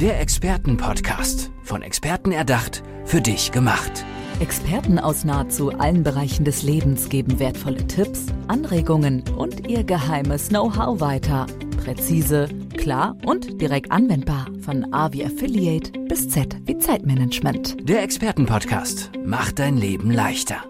Der Expertenpodcast. Von Experten erdacht, für dich gemacht. Experten aus nahezu allen Bereichen des Lebens geben wertvolle Tipps, Anregungen und ihr geheimes Know-how weiter. Präzise, klar und direkt anwendbar. Von A wie Affiliate bis Z wie Zeitmanagement. Der Expertenpodcast macht dein Leben leichter.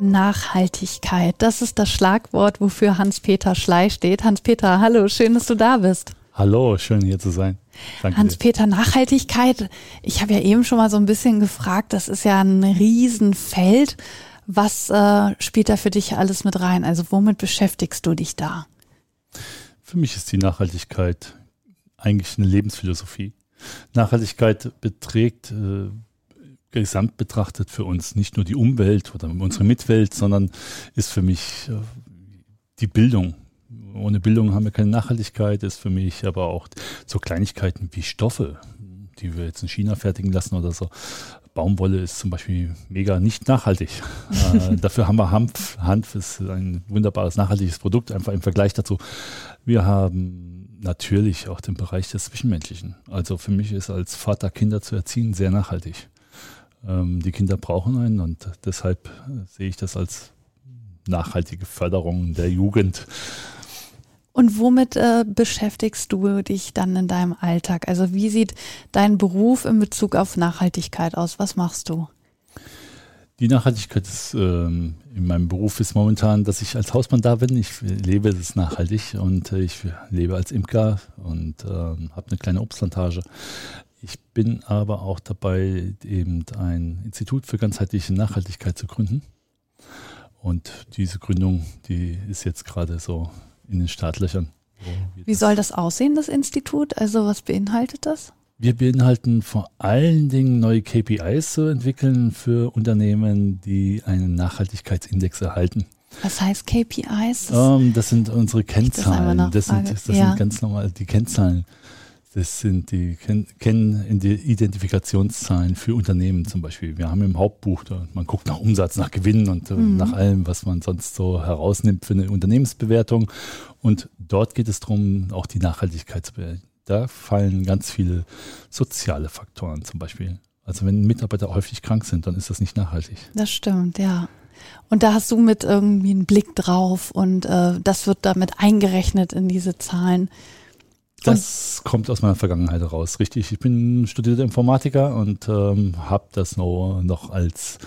Nachhaltigkeit, das ist das Schlagwort, wofür Hans-Peter Schley steht. Hans-Peter, hallo, schön, dass du da bist. Hallo, schön hier zu sein. Hans-Peter, Nachhaltigkeit. Ich habe ja eben schon mal so ein bisschen gefragt, das ist ja ein Riesenfeld. Was äh, spielt da für dich alles mit rein? Also womit beschäftigst du dich da? Für mich ist die Nachhaltigkeit eigentlich eine Lebensphilosophie. Nachhaltigkeit beträgt äh, gesamt betrachtet für uns nicht nur die Umwelt oder unsere Mitwelt, sondern ist für mich äh, die Bildung, ohne Bildung haben wir keine Nachhaltigkeit, ist für mich aber auch so Kleinigkeiten wie Stoffe, die wir jetzt in China fertigen lassen oder so. Baumwolle ist zum Beispiel mega nicht nachhaltig. äh, dafür haben wir Hanf. Hanf ist ein wunderbares, nachhaltiges Produkt, einfach im Vergleich dazu. Wir haben natürlich auch den Bereich des Zwischenmenschlichen. Also für mich ist als Vater Kinder zu erziehen sehr nachhaltig. Ähm, die Kinder brauchen einen und deshalb sehe ich das als nachhaltige Förderung der Jugend. Und womit äh, beschäftigst du dich dann in deinem Alltag? Also wie sieht dein Beruf in Bezug auf Nachhaltigkeit aus? Was machst du? Die Nachhaltigkeit ist, ähm, in meinem Beruf ist momentan, dass ich als Hausmann da bin. Ich lebe es nachhaltig und äh, ich lebe als Imker und äh, habe eine kleine Obstplantage. Ich bin aber auch dabei, eben ein Institut für ganzheitliche Nachhaltigkeit zu gründen. Und diese Gründung, die ist jetzt gerade so in den Startlöchern. Wie soll das aussehen, das Institut? Also was beinhaltet das? Wir beinhalten vor allen Dingen neue KPIs zu entwickeln für Unternehmen, die einen Nachhaltigkeitsindex erhalten. Was heißt KPIs? Das, um, ähm, das sind unsere Kennzahlen. Das, sind, das ja. sind ganz normal die Kennzahlen. Das sind die Kennidentifikationszahlen für Unternehmen zum Beispiel. Wir haben im Hauptbuch, da, man guckt nach Umsatz, nach Gewinn und äh, mhm. nach allem, was man sonst so herausnimmt für eine Unternehmensbewertung. Und dort geht es darum, auch die Nachhaltigkeit zu bewerten. Da fallen ganz viele soziale Faktoren zum Beispiel. Also wenn Mitarbeiter häufig krank sind, dann ist das nicht nachhaltig. Das stimmt, ja. Und da hast du mit irgendwie einen Blick drauf und äh, das wird damit eingerechnet in diese Zahlen. Das und kommt aus meiner Vergangenheit heraus, richtig. Ich bin studierter Informatiker und ähm, habe das noch, noch als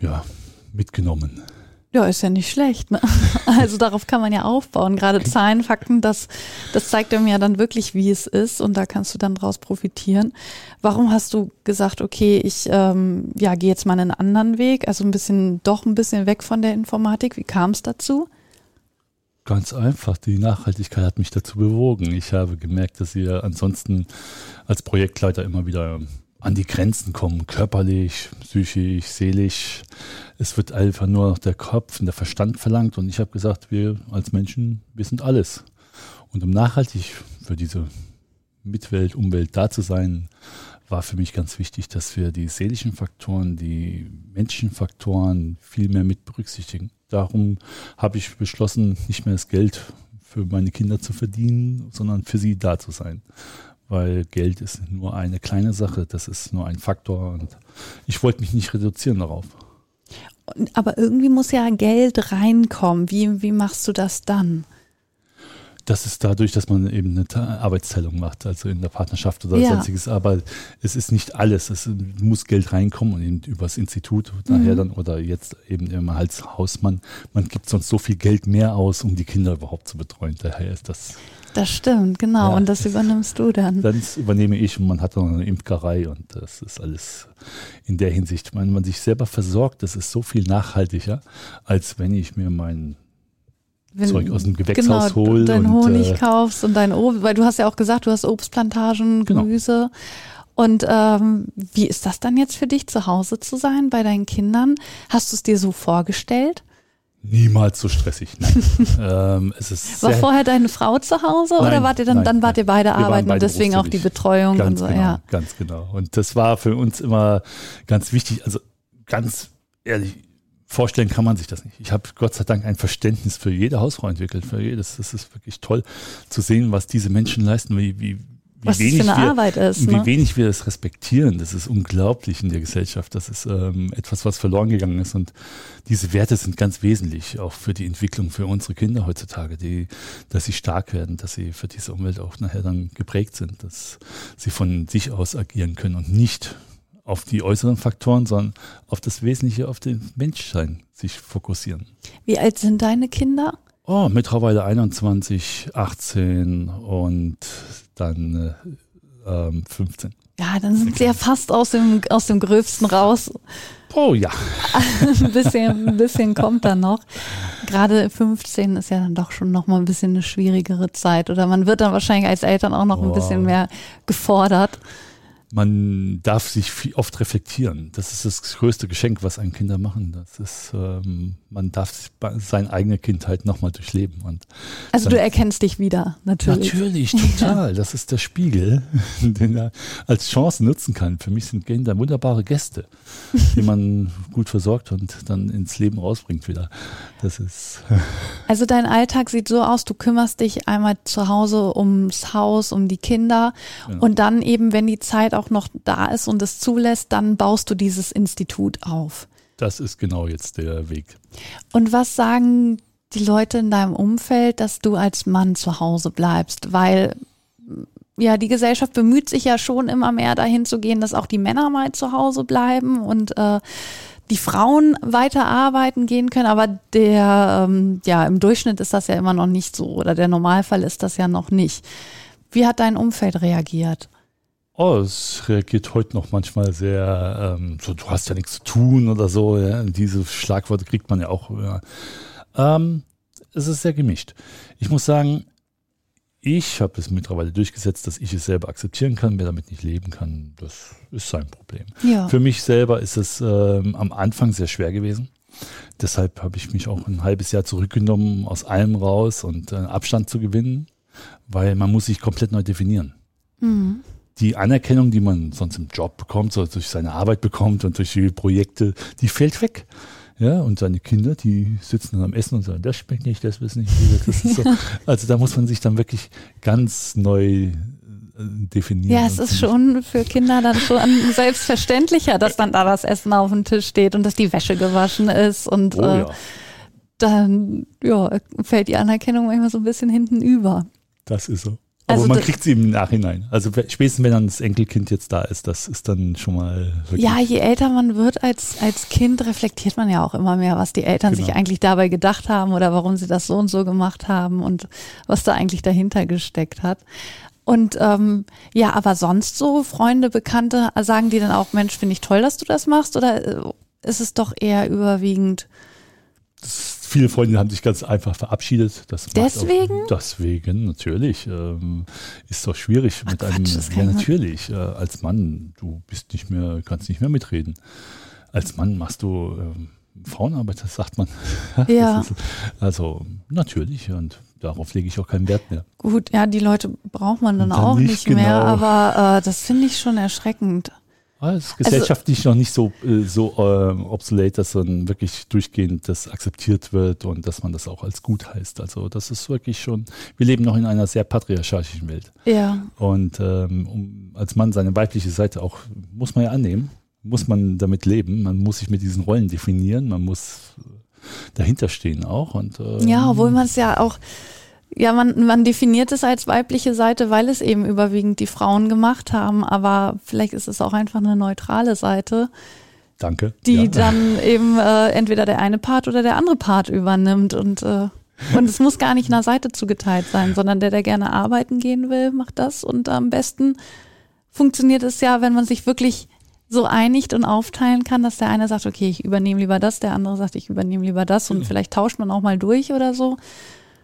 ja, mitgenommen. Ja, ist ja nicht schlecht. Ne? Also darauf kann man ja aufbauen. Gerade Zahlen, Fakten, das, das zeigt einem ja dann wirklich, wie es ist und da kannst du dann draus profitieren. Warum hast du gesagt, okay, ich ähm, ja, gehe jetzt mal einen anderen Weg, also ein bisschen, doch ein bisschen weg von der Informatik. Wie kam es dazu? Ganz einfach, die Nachhaltigkeit hat mich dazu bewogen. Ich habe gemerkt, dass wir ansonsten als Projektleiter immer wieder an die Grenzen kommen, körperlich, psychisch, seelisch. Es wird einfach nur noch der Kopf und der Verstand verlangt und ich habe gesagt, wir als Menschen, wir sind alles. Und um nachhaltig für diese Mitwelt, Umwelt da zu sein, war für mich ganz wichtig, dass wir die seelischen Faktoren, die menschlichen Faktoren viel mehr mit berücksichtigen. Darum habe ich beschlossen, nicht mehr das Geld für meine Kinder zu verdienen, sondern für sie da zu sein. Weil Geld ist nur eine kleine Sache, das ist nur ein Faktor und ich wollte mich nicht reduzieren darauf. Aber irgendwie muss ja Geld reinkommen. Wie, wie machst du das dann? Das ist dadurch, dass man eben eine Arbeitsteilung macht, also in der Partnerschaft oder ja. sonstiges. Aber es ist nicht alles. Es muss Geld reinkommen und eben übers Institut mhm. daher dann oder jetzt eben immer als Hausmann. Man gibt sonst so viel Geld mehr aus, um die Kinder überhaupt zu betreuen. Daher ist das. Das stimmt, genau. Ja, und das übernimmst du dann. Das übernehme ich und man hat noch eine Imkerei und das ist alles in der Hinsicht. Wenn man sich selber versorgt, das ist so viel nachhaltiger, als wenn ich mir meinen wenn, Zeug aus dem Gewächshaus genau, hol. Dein Honig äh, kaufst und dein Obst, weil du hast ja auch gesagt, du hast Obstplantagen, genau. Gemüse. Und ähm, wie ist das dann jetzt für dich, zu Hause zu sein bei deinen Kindern? Hast du es dir so vorgestellt? Niemals so stressig, nein. ähm, es ist War vorher deine Frau zu Hause nein, oder wart ihr dann, nein, dann wart ihr beide arbeiten beide und deswegen auch die Betreuung ganz und so, genau, ja. Ganz genau. Und das war für uns immer ganz wichtig, also ganz ehrlich, vorstellen kann man sich das nicht. Ich habe Gott sei Dank ein Verständnis für jede Hausfrau entwickelt, für jedes. Das ist wirklich toll zu sehen, was diese Menschen leisten, wie, wie, wie Was wenig für eine wir, Arbeit ist, Wie ne? wenig wir das respektieren, das ist unglaublich in der Gesellschaft. Das ist ähm, etwas, was verloren gegangen ist. Und diese Werte sind ganz wesentlich auch für die Entwicklung für unsere Kinder heutzutage, die, dass sie stark werden, dass sie für diese Umwelt auch nachher dann geprägt sind, dass sie von sich aus agieren können und nicht auf die äußeren Faktoren, sondern auf das Wesentliche, auf den Menschsein sich fokussieren. Wie alt sind deine Kinder? Oh, mittlerweile 21, 18 und dann äh, ähm, 15. Ja, dann sind sie ja fast aus dem, aus dem Gröbsten raus. Oh ja. ein, bisschen, ein bisschen kommt da noch. Gerade 15 ist ja dann doch schon noch mal ein bisschen eine schwierigere Zeit. Oder man wird dann wahrscheinlich als Eltern auch noch ein Oh. bisschen mehr gefordert. Man darf sich viel, oft reflektieren. Das ist das größte Geschenk, was ein Kinder machen. Das ist, ähm, man darf seine eigene Kindheit nochmal durchleben. Und Also du erkennst dich wieder, natürlich. Natürlich, total. Das ist der Spiegel, den er als Chance nutzen kann. Für mich sind Kinder wunderbare Gäste, die man gut versorgt und dann ins Leben rausbringt wieder. Das ist Also dein Alltag sieht so aus, du kümmerst dich einmal zu Hause ums Haus, um die Kinder Genau. und dann eben, wenn die Zeit auch noch da ist und es zulässt, dann baust du dieses Institut auf. das ist genau jetzt der Weg. Und was sagen die Leute in deinem Umfeld, dass du als Mann zu Hause bleibst? Weil ja, die Gesellschaft bemüht sich ja schon immer mehr dahin zu gehen, dass auch die Männer mal zu Hause bleiben und äh, die Frauen weiter arbeiten gehen können. Aber der, ähm, ja, im Durchschnitt ist das ja immer noch nicht so oder der Normalfall ist das ja noch nicht. Wie hat dein Umfeld reagiert? Oh, es reagiert heute noch manchmal sehr, ähm, so, du hast ja nichts zu tun oder so. Ja. Diese Schlagworte kriegt man ja auch. Ja. Ähm, es ist sehr gemischt. Ich muss sagen, ich habe es mittlerweile durchgesetzt, dass ich es selber akzeptieren kann. Wer damit nicht leben kann, das ist sein Problem. Ja. Für mich selber ist es ähm, am Anfang sehr schwer gewesen. Deshalb habe ich mich auch ein halbes Jahr zurückgenommen, aus allem raus und äh, Abstand zu gewinnen, weil man muss sich komplett neu definieren Mhm. Die Anerkennung, die man sonst im Job bekommt, so durch seine Arbeit bekommt und durch die Projekte, die fällt weg. Ja, und seine Kinder, die sitzen dann am Essen und sagen, das schmeckt nicht, das ist nicht. Das ist so. Also da muss man sich dann wirklich ganz neu äh, definieren. Ja, es ist schon für Kinder dann schon selbstverständlicher, dass dann da das Essen auf dem Tisch steht und dass die Wäsche gewaschen ist und Oh äh, ja, dann ja, fällt die Anerkennung manchmal so ein bisschen hinten über. das ist so. Aber Also man kriegt sie im Nachhinein. Also spätestens, wenn dann das Enkelkind jetzt da ist, das ist dann schon mal wirklich. Ja, je älter man wird als, als Kind, reflektiert man ja auch immer mehr, was die Eltern sich Genau. eigentlich dabei gedacht haben oder warum sie das so und so gemacht haben und was da eigentlich dahinter gesteckt hat. Und ähm, ja, aber sonst so Freunde, Bekannte, sagen die dann auch, Mensch, finde ich toll, dass du das machst? Oder äh, ist es doch eher überwiegend Das, viele Freunde haben sich ganz einfach verabschiedet. Das Deswegen? Auch, deswegen, natürlich. Ähm, ist doch schwierig mit Quatsch, einem. Ja, natürlich. Äh, als Mann, du bist nicht mehr, kannst nicht mehr mitreden. Als Mann machst du ähm, Frauenarbeit, das sagt man. Ja. Ist, also natürlich und darauf lege ich auch keinen Wert mehr. gut? Ja, die Leute braucht man dann Dann auch nicht, nicht mehr, genau. aber äh, das finde ich schon erschreckend. Es ist gesellschaftlich noch nicht so, äh, so äh, obsolet, dass dann wirklich durchgehend das akzeptiert wird und dass man das auch als gut heißt. Also das ist wirklich schon, wir leben noch in einer sehr patriarchalischen Welt. Ja. Und ähm, um als Mann seine weibliche Seite auch, muss man ja annehmen, muss man damit leben, man muss sich mit diesen Rollen definieren, man muss äh, dahinter stehen auch. Und, ähm, Ja, obwohl man es ja auch, ja, man, man definiert es als weibliche Seite, weil es eben überwiegend die Frauen gemacht haben, aber vielleicht ist es auch einfach eine neutrale Seite, Danke. die ja. dann eben äh, entweder der eine Part oder der andere Part übernimmt und äh, und es muss gar nicht einer Seite zugeteilt sein, sondern der, der gerne arbeiten gehen will, macht das und am besten funktioniert es ja, wenn man sich wirklich so einigt und aufteilen kann, dass der eine sagt, okay, ich übernehme lieber das, der andere sagt, ich übernehme lieber das und vielleicht tauscht man auch mal durch oder so.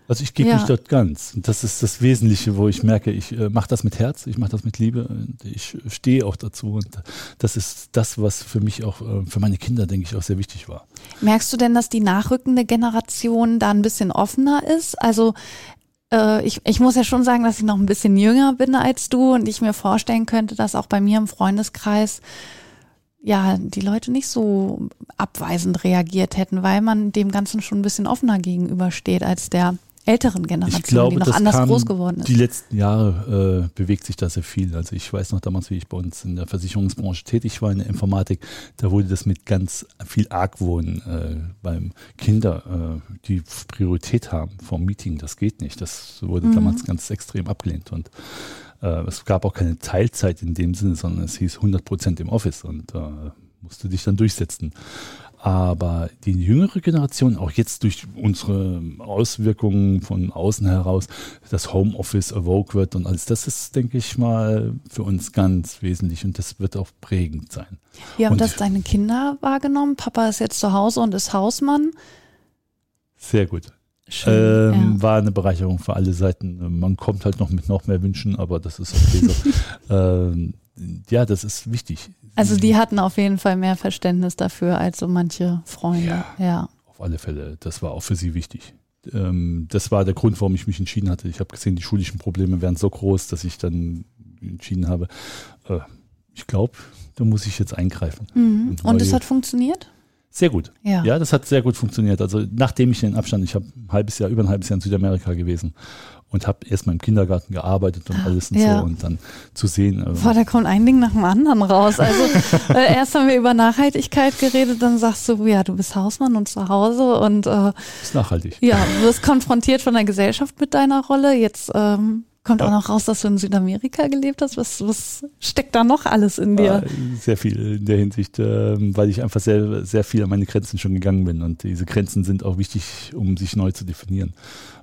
Also ich gebe Ja. mich dort ganz. Und das ist das Wesentliche, wo ich merke, ich äh, mache das mit Herz, ich mache das mit Liebe und ich stehe auch dazu. Und das ist das, was für mich auch, äh, für meine Kinder, denke ich, auch sehr wichtig war. Merkst du denn, dass die nachrückende Generation da ein bisschen offener ist? Also äh, ich, ich muss ja schon sagen, dass ich noch ein bisschen jünger bin als du und ich mir vorstellen könnte, dass auch bei mir im Freundeskreis ja die Leute nicht so abweisend reagiert hätten, weil man dem Ganzen schon ein bisschen offener gegenübersteht als der älteren Generation, ich glaube, die noch das anders kam groß geworden ist. Die letzten Jahre äh, bewegt sich da sehr viel. Also ich weiß noch damals, wie ich bei uns in der Versicherungsbranche tätig war, in der Informatik, da wurde das mit ganz viel Argwohn äh, beim Kinder, äh, die Priorität haben vom Meeting. Das geht nicht. Das wurde Mhm. damals ganz extrem abgelehnt. Und äh, es gab auch keine Teilzeit in dem Sinne, sondern es hieß 100 Prozent im Office und äh, musste dich dann durchsetzen. Aber die jüngere Generation, auch jetzt durch unsere Auswirkungen von außen heraus, das Homeoffice awoke wird und alles, das ist, denke ich mal, für uns ganz wesentlich und das wird auch prägend sein. Wie haben Und- das deine Kinder wahrgenommen? Papa ist jetzt zu Hause und ist Hausmann. Sehr gut. Schön. Ähm, ja. War eine Bereicherung für alle Seiten. Man kommt halt noch mit noch mehr Wünschen, aber das ist okay so. ähm, ja, das ist wichtig. Also die hatten auf jeden Fall mehr Verständnis dafür als so manche Freunde. Ja. Ja. Auf alle Fälle, das war auch für sie wichtig. Ähm, das war der Grund, warum ich mich entschieden hatte. Ich habe gesehen, die schulischen Probleme wären so groß, dass ich dann entschieden habe, äh, ich glaube, da muss ich jetzt eingreifen. Mhm. Und es hat funktioniert? Sehr gut. Ja. Ja, das hat sehr gut funktioniert. Also nachdem ich den Abstand, ich habe ein halbes Jahr, über ein halbes Jahr in Südamerika gewesen und habe erstmal im Kindergarten gearbeitet und alles und Ja. so und dann zu sehen, äh, Boah, da kommt ein Ding nach dem anderen raus. Also äh, erst haben wir über Nachhaltigkeit geredet, dann sagst du, ja, du bist Hausmann und zu Hause und äh, ist nachhaltig. ja, du wirst konfrontiert von der Gesellschaft mit deiner Rolle. Jetzt ähm, kommt auch noch raus, dass du in Südamerika gelebt hast. Was, was steckt da noch alles in dir? Äh, Sehr viel in der Hinsicht, ähm, weil ich einfach sehr, sehr viel an meine Grenzen schon gegangen bin. Und diese Grenzen sind auch wichtig, um sich neu zu definieren.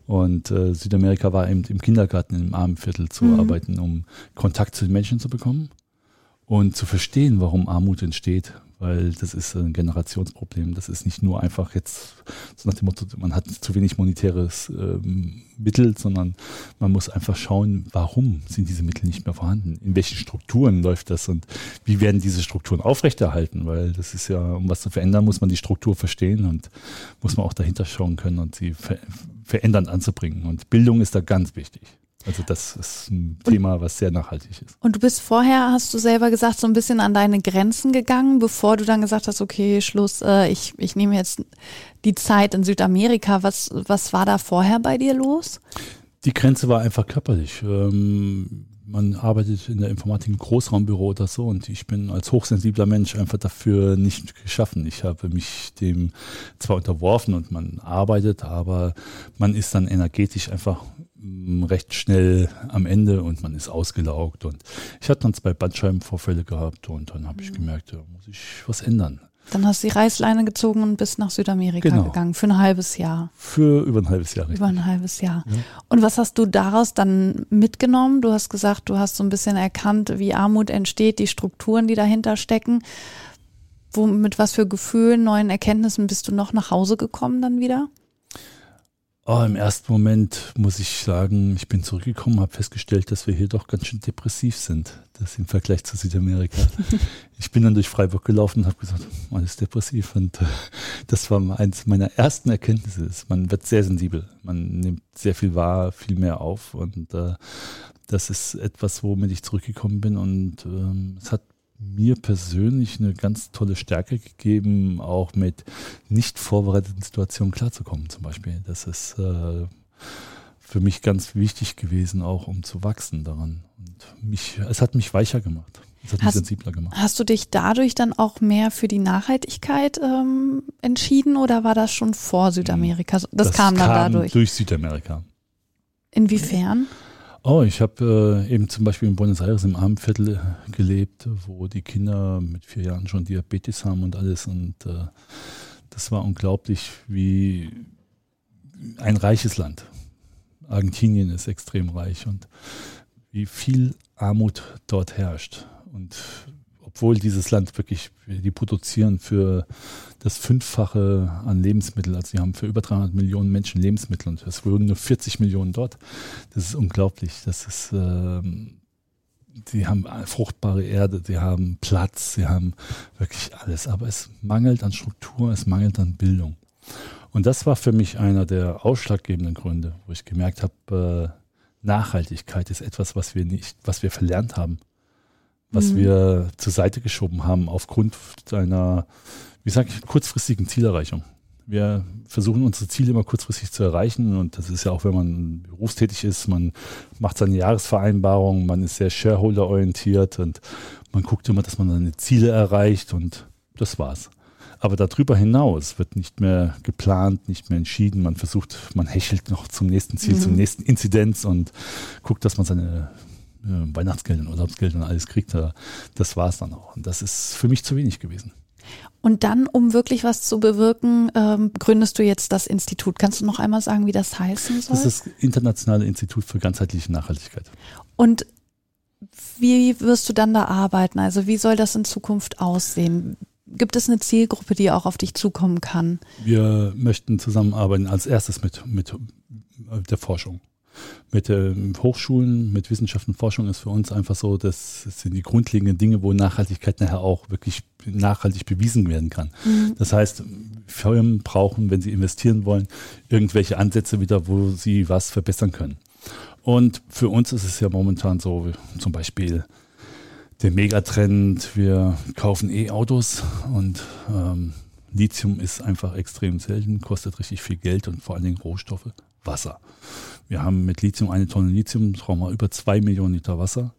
Und äh, Südamerika war eben im Kindergarten im Armenviertel zu Mhm. arbeiten, um Kontakt zu den Menschen zu bekommen und zu verstehen, warum Armut entsteht. Weil das ist ein Generationsproblem. Das ist nicht nur einfach jetzt so nach dem Motto, man hat zu wenig monetäres ähm, Mittel, sondern man muss einfach schauen, warum sind diese Mittel nicht mehr vorhanden? In welchen Strukturen läuft das und wie werden diese Strukturen aufrechterhalten? Weil das ist ja, um was zu verändern, muss man die Struktur verstehen und muss man auch dahinter schauen können und sie ver verändern anzubringen. Und Bildung ist da ganz wichtig. Also das ist ein Thema, was sehr nachhaltig ist. Und du bist vorher, hast du selber gesagt, so ein bisschen an deine Grenzen gegangen, bevor du dann gesagt hast, okay, Schluss, äh, ich, ich nehme jetzt die Zeit in Südamerika. Was, was war da vorher bei dir los? Die Grenze war einfach körperlich. Ähm, man arbeitet in der Informatik im Großraumbüro oder so und ich bin als hochsensibler Mensch einfach dafür nicht geschaffen. Ich habe mich dem zwar unterworfen und man arbeitet, aber man ist dann energetisch einfach recht schnell am Ende und man ist ausgelaugt und ich hatte dann zwei Bandscheibenvorfälle gehabt und dann habe ich gemerkt, da muss ich was ändern. Dann hast du die Reißleine gezogen und bist nach Südamerika Genau. gegangen für ein halbes Jahr. Für über ein halbes Jahr. Über ein halbes Jahr. Ja. Und was hast du daraus dann mitgenommen? Du hast gesagt, du hast so ein bisschen erkannt, wie Armut entsteht, die Strukturen, die dahinter stecken. Wo, mit was für Gefühlen, neuen Erkenntnissen bist du noch nach Hause gekommen dann wieder? Oh, Im ersten Moment muss ich sagen, ich bin zurückgekommen, habe festgestellt, dass wir hier doch ganz schön depressiv sind. Das im Vergleich zu Südamerika. ich bin dann durch Freiburg gelaufen und habe gesagt, man ist depressiv. Und äh, das war eins meiner ersten Erkenntnisse. Man wird sehr sensibel. Man nimmt sehr viel wahr, viel mehr auf. Und äh, das ist etwas, womit ich zurückgekommen bin. Und ähm, es hat mir persönlich eine ganz tolle Stärke gegeben, auch mit nicht vorbereiteten Situationen klarzukommen, zum Beispiel. Das ist äh, für mich ganz wichtig gewesen, auch um zu wachsen daran. Und mich, es hat mich weicher gemacht. Es hat mich Hast- sensibler gemacht. Hast du dich dadurch dann auch mehr für die Nachhaltigkeit ähm, entschieden oder war das schon vor Südamerika? Das, kam dann dadurch. Durch Südamerika. Inwiefern? Oh, ich habe äh, eben zum Beispiel in Buenos Aires im Armenviertel äh, gelebt, wo die Kinder mit vier Jahren schon Diabetes haben und alles. Und äh, das war unglaublich, wie ein reiches Land. Argentinien ist extrem reich und wie viel Armut dort herrscht. Und obwohl dieses Land wirklich, die produzieren für das Fünffache an Lebensmitteln, also die haben für über 300 Millionen Menschen Lebensmittel und es wurden nur 40 Millionen dort. Das ist unglaublich. Das ist, ähm, die haben fruchtbare Erde, die haben Platz, sie haben wirklich alles. Aber es mangelt an Struktur, es mangelt an Bildung. Und das war für mich einer der ausschlaggebenden Gründe, wo ich gemerkt habe, äh, Nachhaltigkeit ist etwas, was wir nicht, was wir verlernt haben, was Mhm. wir zur Seite geschoben haben aufgrund einer, wie sage ich, kurzfristigen Zielerreichung. Wir versuchen unsere Ziele immer kurzfristig zu erreichen und das ist ja auch, wenn man berufstätig ist, man macht seine Jahresvereinbarung, man ist sehr shareholder-orientiert und man guckt immer, dass man seine Ziele erreicht und das war's. Aber darüber hinaus wird nicht mehr geplant, nicht mehr entschieden. Man versucht, man hechelt noch zum nächsten Ziel, mhm. zum nächsten Inzidenz und guckt, dass man seine äh, Weihnachtsgelder und Urlaubsgelder und alles kriegt. Das war es dann auch. Und das ist für mich zu wenig gewesen. Und dann, um wirklich was zu bewirken, ähm, gründest du jetzt das Institut. Kannst du noch einmal sagen, wie das heißen soll? Das ist das Internationale Institut für ganzheitliche Nachhaltigkeit. Und wie wirst du dann da arbeiten? Also wie soll das in Zukunft aussehen? Gibt es eine Zielgruppe, die auch auf dich zukommen kann? Wir möchten zusammenarbeiten als erstes mit, mit der Forschung mit äh, Hochschulen, mit Wissenschaft und Forschung ist für uns einfach so, das sind die grundlegenden Dinge, wo Nachhaltigkeit nachher auch wirklich nachhaltig bewiesen werden kann. Mhm. Das heißt, Firmen brauchen, wenn sie investieren wollen, irgendwelche Ansätze wieder, wo sie was verbessern können. Und für uns ist es ja momentan so, zum Beispiel der Megatrend, wir kaufen E-Autos und ähm, Lithium ist einfach extrem selten, kostet richtig viel Geld und vor allen Dingen Rohstoffe, Wasser. Wir haben mit Lithium eine Tonne Lithium, brauchen wir über zwei Millionen Liter Wasser.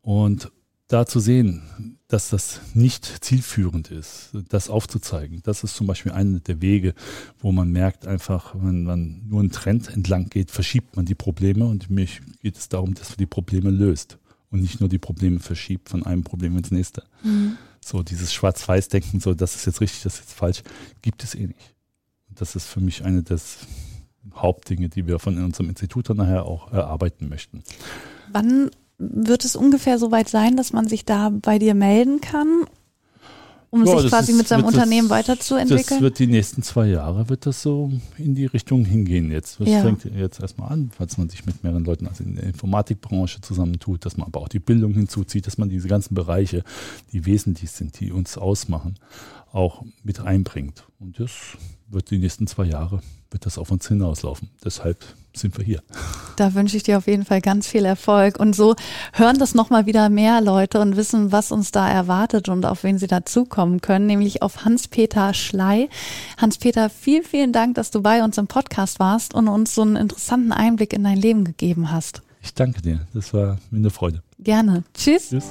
Und da zu sehen, dass das nicht zielführend ist, das aufzuzeigen, das ist zum Beispiel einer der Wege, wo man merkt einfach, wenn man nur einen Trend entlang geht, verschiebt man die Probleme und mir geht es darum, dass man die Probleme löst und nicht nur die Probleme verschiebt von einem Problem ins nächste. Mhm. So dieses Schwarz-Weiß-Denken, so das ist jetzt richtig, das ist jetzt falsch, gibt es eh nicht. Und das ist für mich eine des Hauptdinge, die wir von unserem Institut dann nachher auch erarbeiten möchten. Wann wird es ungefähr so weit sein, dass man sich da bei dir melden kann, um ja, sich quasi ist, mit seinem Unternehmen das, weiterzuentwickeln? Das wird die nächsten zwei Jahre wird das so in die Richtung hingehen jetzt. Das ja. fängt jetzt erstmal an, falls man sich mit mehreren Leuten also in der Informatikbranche zusammentut, dass man aber auch die Bildung hinzuzieht, dass man diese ganzen Bereiche, die wesentlich sind, die uns ausmachen, auch mit einbringt. Und das wird die nächsten zwei Jahre wird das auf uns hinauslaufen. Deshalb sind wir hier. Da wünsche ich dir auf jeden Fall ganz viel Erfolg. Und so hören das nochmal wieder mehr Leute und wissen, was uns da erwartet und auf wen sie dazukommen können, nämlich auf Hans-Peter Schley. Hans-Peter, vielen, vielen Dank, dass du bei uns im Podcast warst und uns so einen interessanten Einblick in dein Leben gegeben hast. Ich danke dir. Das war mir eine Freude. Gerne. Tschüss. Tschüss.